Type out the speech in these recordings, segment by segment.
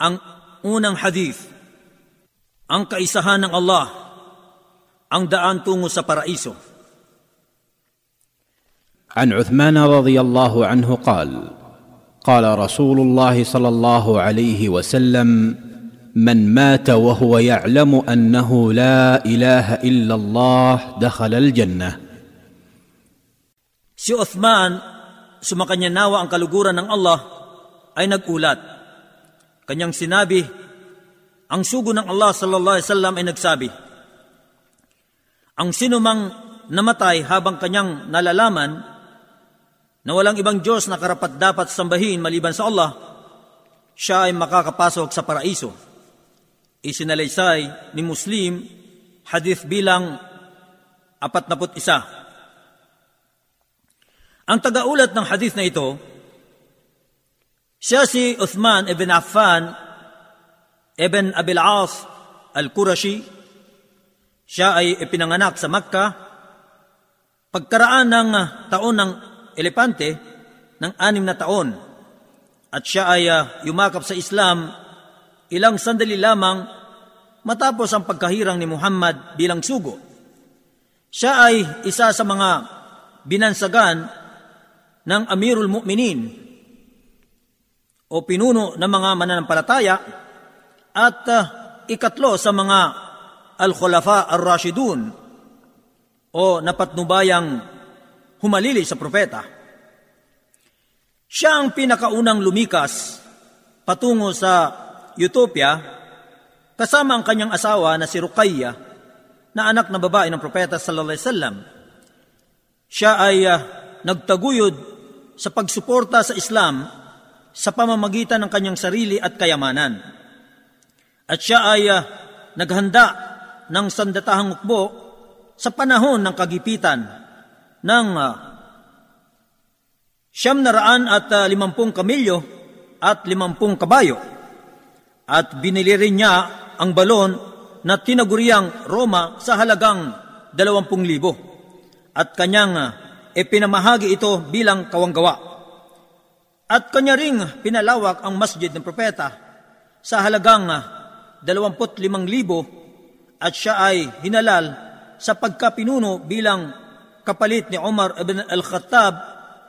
ang unang hadith, ang kaisahan ng Allah, ang daan tungo sa paraiso. عن عثمان رضي الله عنه قال قال رسول الله صلى الله عليه وسلم من مات وهو يعلم انه لا اله الا الله دخل الجنه Si Uthman, sumakanya nawa ang kaluguran ng Allah, ay nagulat. Kanyang sinabi, ang sugo ng Allah sallallahu alaihi wasallam ay nagsabi, ang sinumang namatay habang kanyang nalalaman na walang ibang Diyos na karapat dapat sambahin maliban sa Allah, siya ay makakapasok sa paraiso. Isinalaysay ni Muslim, hadith bilang 41. Ang tagaulat ng hadith na ito, siya si Uthman ibn Affan ibn Abil As al-Qurashi. Siya ay ipinanganak sa Makkah. Pagkaraan ng taon ng elepante, ng anim na taon, at siya ay uh, yumakap sa Islam ilang sandali lamang matapos ang pagkahirang ni Muhammad bilang sugo. Siya ay isa sa mga binansagan ng Amirul Mu'minin o pinuno ng mga mananampalataya at uh, ikatlo sa mga Al-Khulafa Ar-Rashidun o napatnubayang humalili sa propeta. Siya ang pinakaunang lumikas patungo sa Utopia kasama ang kanyang asawa na si Ruqayya na anak na babae ng propeta sallallahu alaihi wasallam. Siya ay uh, nagtaguyod sa pagsuporta sa Islam sa pamamagitan ng kanyang sarili at kayamanan. At siya ay uh, naghanda ng sandatahang mukbo sa panahon ng kagipitan ng uh, siyam na raan at uh, limampung kamilyo at limampung kabayo. At binili rin niya ang balon na tinaguriang Roma sa halagang dalawampung libo. At kanyang uh, e pinamahagi ito bilang kawanggawa. At kanya ring pinalawak ang masjid ng propeta sa halagang 25,000 at siya ay hinalal sa pagkapinuno bilang kapalit ni Umar ibn al-Khattab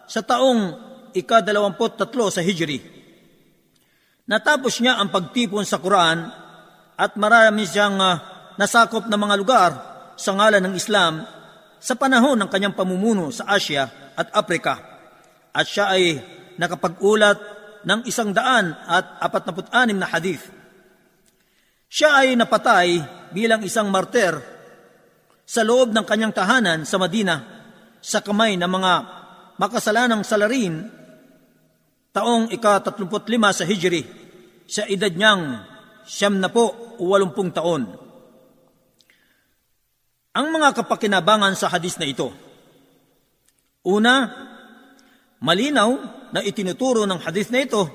sa taong ika-23 sa Hijri. Natapos niya ang pagtipon sa Quran at marami siyang uh, nasakop na mga lugar sa ngalan ng Islam sa panahon ng kanyang pamumuno sa Asia at Afrika at siya ay nakapag-ulat ng isang daan at apatnapu't-anim na hadith. Siya ay napatay bilang isang martir sa loob ng kanyang tahanan sa Madina sa kamay ng mga makasalanang salarin taong ika-35 sa Hijri sa edad niyang siyam na po o walumpung taon. Ang mga kapakinabangan sa hadis na ito. Una, malinaw na itinuturo ng hadis na ito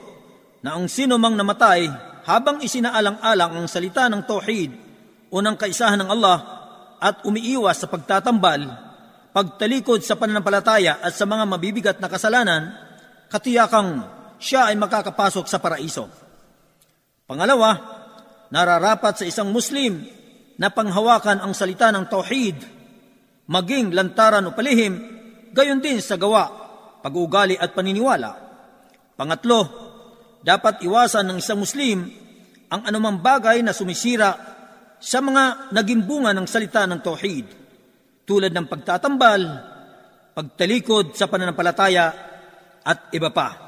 na ang sino mang namatay habang isinaalang-alang ang salita ng tauhid o ng kaisahan ng Allah at umiiwas sa pagtatambal, pagtalikod sa pananampalataya at sa mga mabibigat na kasalanan, katiyakang siya ay makakapasok sa paraiso. Pangalawa, nararapat sa isang Muslim na panghawakan ang salita ng tauhid, maging lantaran o palihim, gayon din sa gawa, pag-uugali at paniniwala. Pangatlo, dapat iwasan ng isang Muslim ang anumang bagay na sumisira sa mga naging bunga ng salita ng tauhid, tulad ng pagtatambal, pagtalikod sa pananampalataya at iba pa.